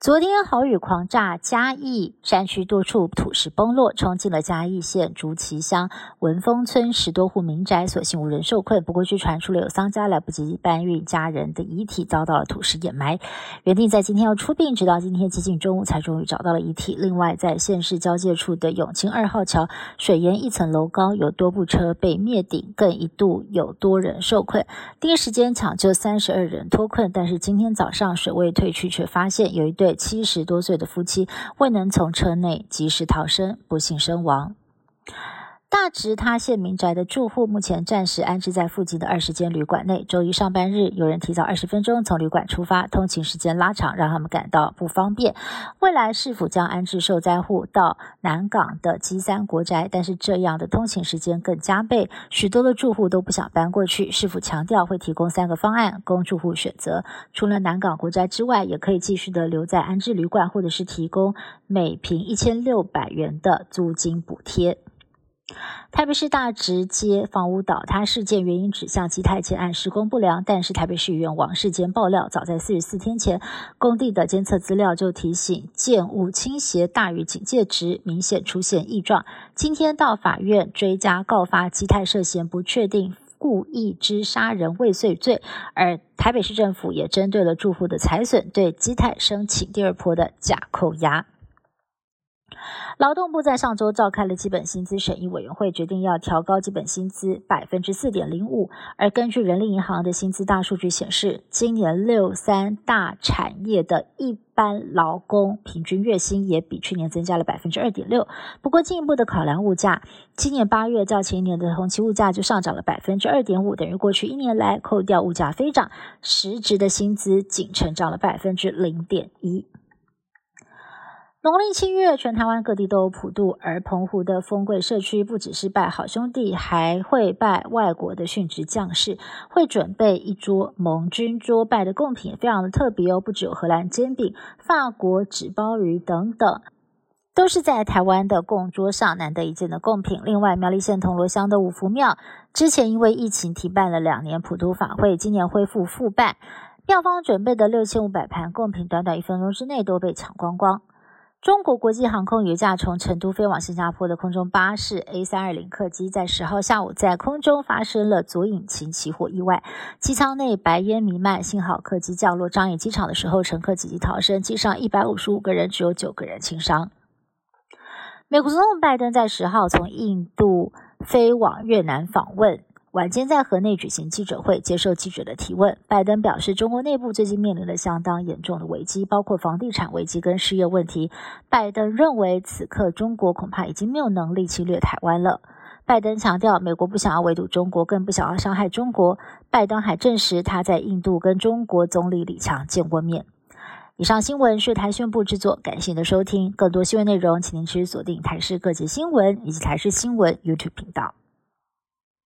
昨天豪雨狂炸嘉义山区，多处土石崩落，冲进了嘉义县竹崎乡文峰村十多户民宅，所幸无人受困。不过，据传出了有丧家来不及搬运家人的遗体，遭到了土石掩埋。原定在今天要出殡，直到今天接近中午才终于找到了遗体。另外，在县市交界处的永清二号桥，水淹一层楼高，有多部车被灭顶，更一度有多人受困。第一时间抢救三十二人脱困，但是今天早上水位退去，却发现有一对。对七十多岁的夫妻未能从车内及时逃生，不幸身亡。大直塌陷民宅的住户目前暂时安置在附近的二十间旅馆内。周一上班日，有人提早二十分钟从旅馆出发，通勤时间拉长，让他们感到不方便。未来是否将安置受灾户到南港的基三国宅？但是这样的通勤时间更加倍，许多的住户都不想搬过去。市府强调会提供三个方案供住户选择，除了南港国宅之外，也可以继续的留在安置旅馆，或者是提供每平一千六百元的租金补贴。台北市大直街房屋倒塌事件原因指向基泰建案施工不良，但是台北市议员王世坚爆料，早在四十四天前，工地的监测资料就提醒建物倾斜大于警戒值，明显出现异状。今天到法院追加告发基泰涉嫌不确定故意之杀人未遂罪，而台北市政府也针对了住户的财损，对基泰申请第二波的假扣押。劳动部在上周召开了基本薪资审议委员会，决定要调高基本薪资百分之四点零五。而根据人力银行的薪资大数据显示，今年六三大产业的一般劳工平均月薪也比去年增加了百分之二点六。不过，进一步的考量物价，今年八月较前一年的同期物价就上涨了百分之二点五，等于过去一年来扣掉物价飞涨，实质的薪资仅成长了百分之零点一。农历七月，全台湾各地都有普渡，而澎湖的丰贵社区不只是拜好兄弟，还会拜外国的殉职将士，会准备一桌盟军桌拜的贡品，非常的特别哦。不只有荷兰煎饼、法国纸包鱼等等，都是在台湾的供桌上难得一见的贡品。另外，苗栗县铜锣乡的五福庙，之前因为疫情停办了两年普渡法会，今年恢复复办，庙方准备的六千五百盘贡品，短短一分钟之内都被抢光光。中国国际航空有一架从成都飞往新加坡的空中巴士 A 三二零客机，在十号下午在空中发生了左引擎起火意外，机舱内白烟弥漫。幸好客机降落樟宜机场的时候，乘客紧急逃生，机上一百五十五个人只有九个人轻伤。美国总统拜登在十号从印度飞往越南访问。晚间在河内举行记者会，接受记者的提问。拜登表示，中国内部最近面临了相当严重的危机，包括房地产危机跟失业问题。拜登认为，此刻中国恐怕已经没有能力侵略台湾了。拜登强调，美国不想要围堵中国，更不想要伤害中国。拜登还证实，他在印度跟中国总理李强见过面。以上新闻是台宣布制作，感谢您的收听。更多新闻内容，请您持续锁定台视各界新闻以及台视新闻 YouTube 频道。